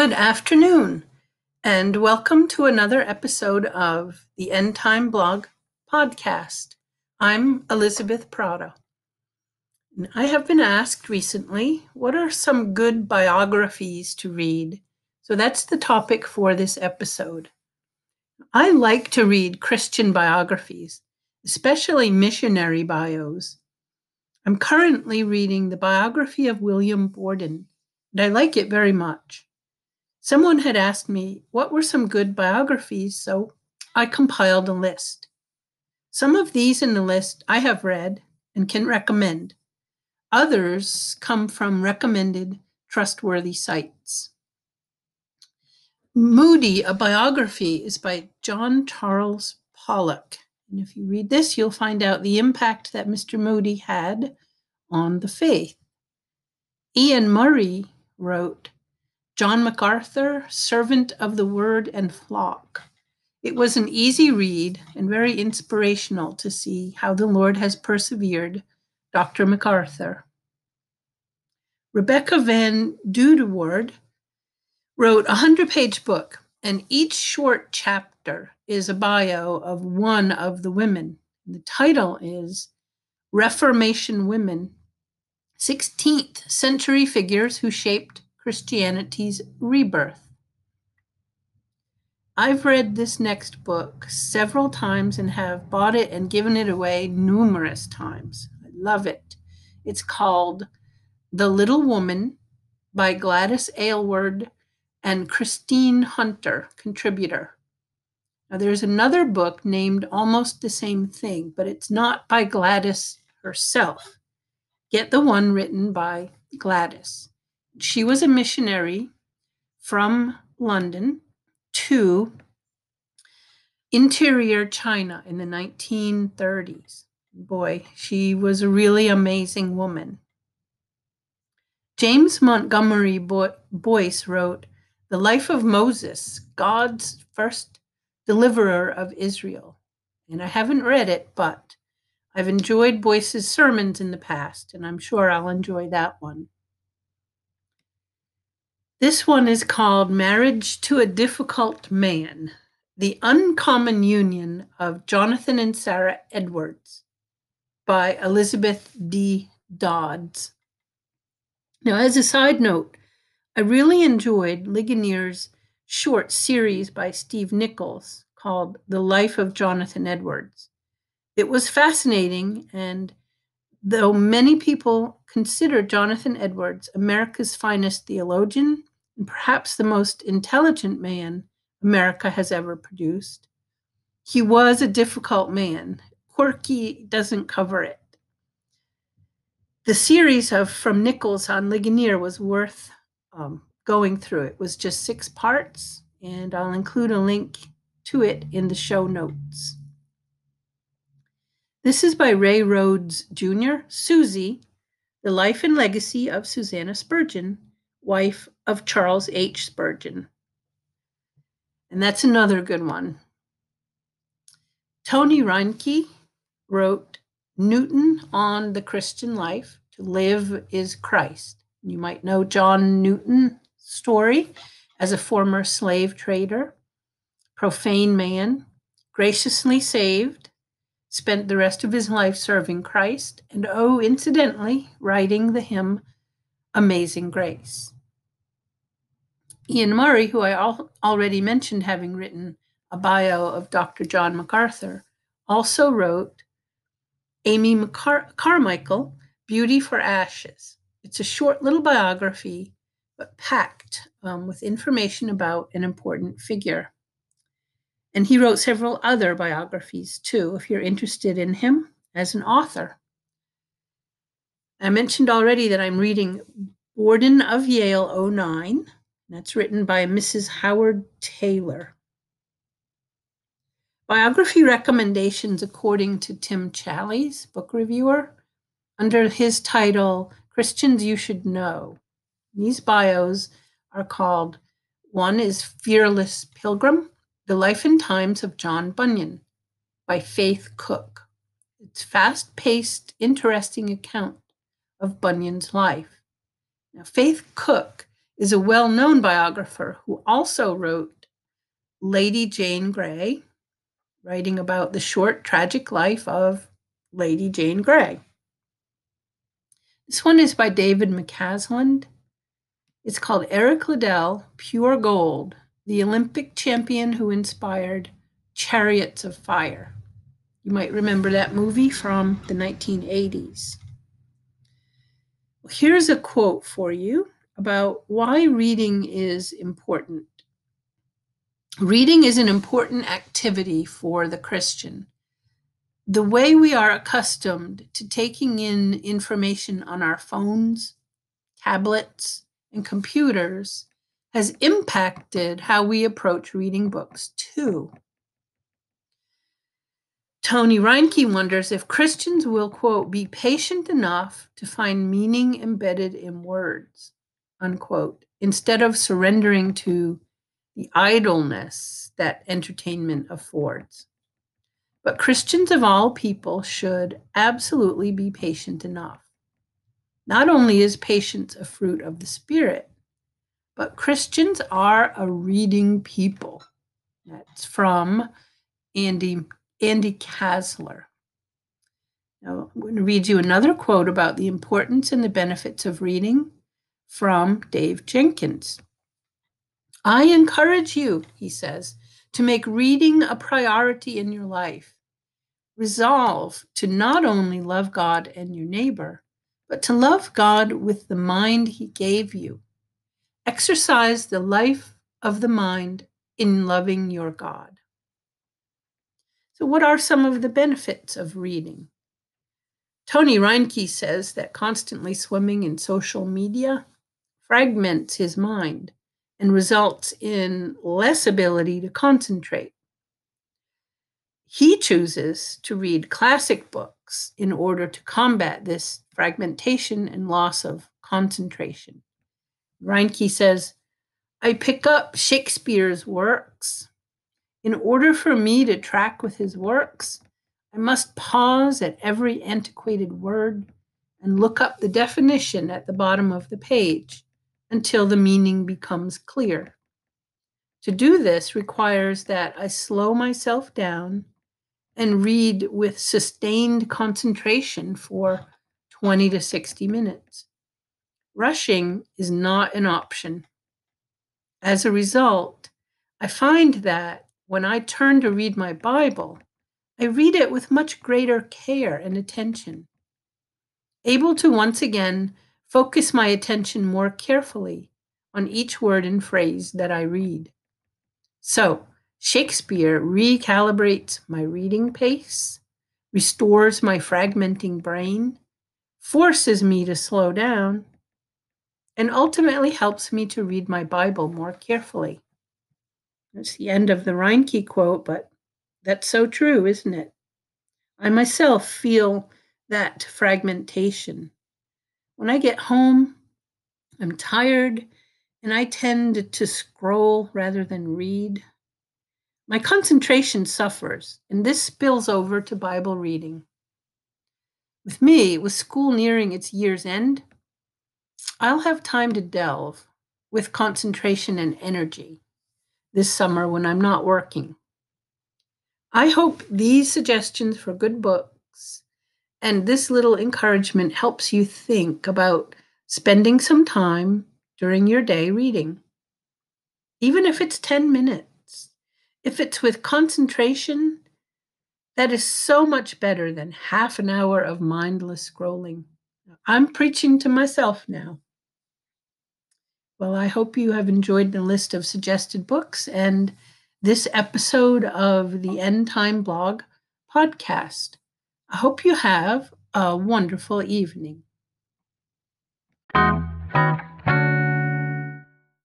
Good afternoon, and welcome to another episode of the End Time Blog podcast. I'm Elizabeth Prado. I have been asked recently what are some good biographies to read? So that's the topic for this episode. I like to read Christian biographies, especially missionary bios. I'm currently reading the biography of William Borden, and I like it very much. Someone had asked me what were some good biographies, so I compiled a list. Some of these in the list I have read and can recommend. Others come from recommended trustworthy sites. Moody, a biography, is by John Charles Pollock. And if you read this, you'll find out the impact that Mr. Moody had on the faith. Iain Murray wrote John MacArthur, Servant of the Word and Flock. It was an easy read and very inspirational to see how the Lord has persevered Dr. MacArthur. Rebecca Van Dudewoord wrote a 100 page book, and each short chapter is a bio of one of the women. The title is Reformation Women 16th Century Figures Who Shaped Christianity's Rebirth. I've read this next book several times and have bought it and given it away numerous times. I love it. It's called The Little Woman by Gladys Aylward and Christine Hunter, contributor. Now, there's another book named almost the same thing, but it's not by Gladys herself. Get the one written by Gladys she was a missionary from London to interior China in the 1930s. Boy, she was a really amazing woman. James Montgomery Boice wrote The Life of Moses, God's First Deliverer of Israel. And I haven't read it, but I've enjoyed Boice's sermons in the past, and I'm sure I'll enjoy that one. This one is called Marriage to a Difficult Man The Uncommon Union of Jonathan and Sarah Edwards by Elisabeth D. Dodds. Now, as a side note, I really enjoyed Ligonier's short series by Steve Nichols called The Life of Jonathan Edwards. It was fascinating, and though many people consider Jonathan Edwards America's finest theologian, and perhaps the most intelligent man America has ever produced. He was a difficult man. Quirky doesn't cover it. The series of From Nichols on Ligonier was worth um, going through. It was just six parts, and I'll include a link to it in the show notes. This is by Ray Rhodes Jr., Susie, The Life and Legacy of Susannah Spurgeon, wife of Charles H. Spurgeon. And that's another good one. Tony Reinke wrote Newton on the Christian life. To live is Christ. You might know John Newton's story as a former slave trader, profane man, graciously saved, spent the rest of his life serving Christ, and oh, incidentally, writing the hymn Amazing Grace. Iain Murray, who I al- already mentioned having written a bio of Dr. John MacArthur, also wrote Amy Carmichael, Beauty for Ashes. It's a short little biography, but packed um, with information about an important figure. And he wrote several other biographies too, if you're interested in him as an author. I mentioned already that I'm reading Borden of Yale 09 that's written by Mrs. Howard Taylor. Biography recommendations according to Tim Challies, book reviewer, under his title Christians You Should Know. These bios are called one is Fearless Pilgrim, The Life and Times of John Bunyan by Faith Cook. It's fast paced, interesting account of Bunyan's life. Now, Faith Cook is a well known biographer who also wrote Lady Jane Grey, writing about the short, tragic life of Lady Jane Grey. This one is by David McCasland. It's called Eric Liddell, Pure Gold, the Olympic champion who inspired Chariots of Fire. You might remember that movie from the 1980s. Here's a quote for you about why reading is important. Reading is an important activity for the Christian. The way we are accustomed to taking in information on our phones, tablets, and computers has impacted how we approach reading books too. Tony Reinke wonders if Christians will, quote, be patient enough to find meaning embedded in words, unquote, instead of surrendering to the idleness that entertainment affords. But Christians of all people should absolutely be patient enough. Not only is patience a fruit of the Spirit, but Christians are a reading people. That's from Andy Andy Kasler. Now, I'm going to read you another quote about the importance and the benefits of reading from Dave Jenkins. I encourage you, he says, to make reading a priority in your life. Resolve to not only love God and your neighbor, but to love God with the mind he gave you. Exercise the life of the mind in loving your God. So, what are some of the benefits of reading? Tony Reinke says that constantly swimming in social media fragments his mind and results in less ability to concentrate. He chooses to read classic books in order to combat this fragmentation and loss of concentration. Reinke says, I pick up Shakespeare's works in order for me to track with his works, I must pause at every antiquated word and look up the definition at the bottom of the page until the meaning becomes clear. To do this requires that I slow myself down and read with sustained concentration for 20 to 60 minutes. Rushing is not an option. As a result, I find that when I turn to read my Bible, I read it with much greater care and attention, able to once again focus my attention more carefully on each word and phrase that I read. So, Shakespeare recalibrates my reading pace, restores my fragmenting brain, forces me to slow down, and ultimately helps me to read my Bible more carefully. That's the end of the Reinke quote, but that's so true, isn't it? I myself feel that fragmentation. When I get home, I'm tired and I tend to scroll rather than read. My concentration suffers, and this spills over to Bible reading. With me, with school nearing its year's end, I'll have time to delve with concentration and energy this summer when I'm not working. I hope these suggestions for good books and this little encouragement helps you think about spending some time during your day reading. Even if it's 10 minutes, if it's with concentration, that is so much better than half an hour of mindless scrolling. I'm preaching to myself now. Well, I hope you have enjoyed the list of suggested books and this episode of the End Time Blog podcast. I hope you have a wonderful evening.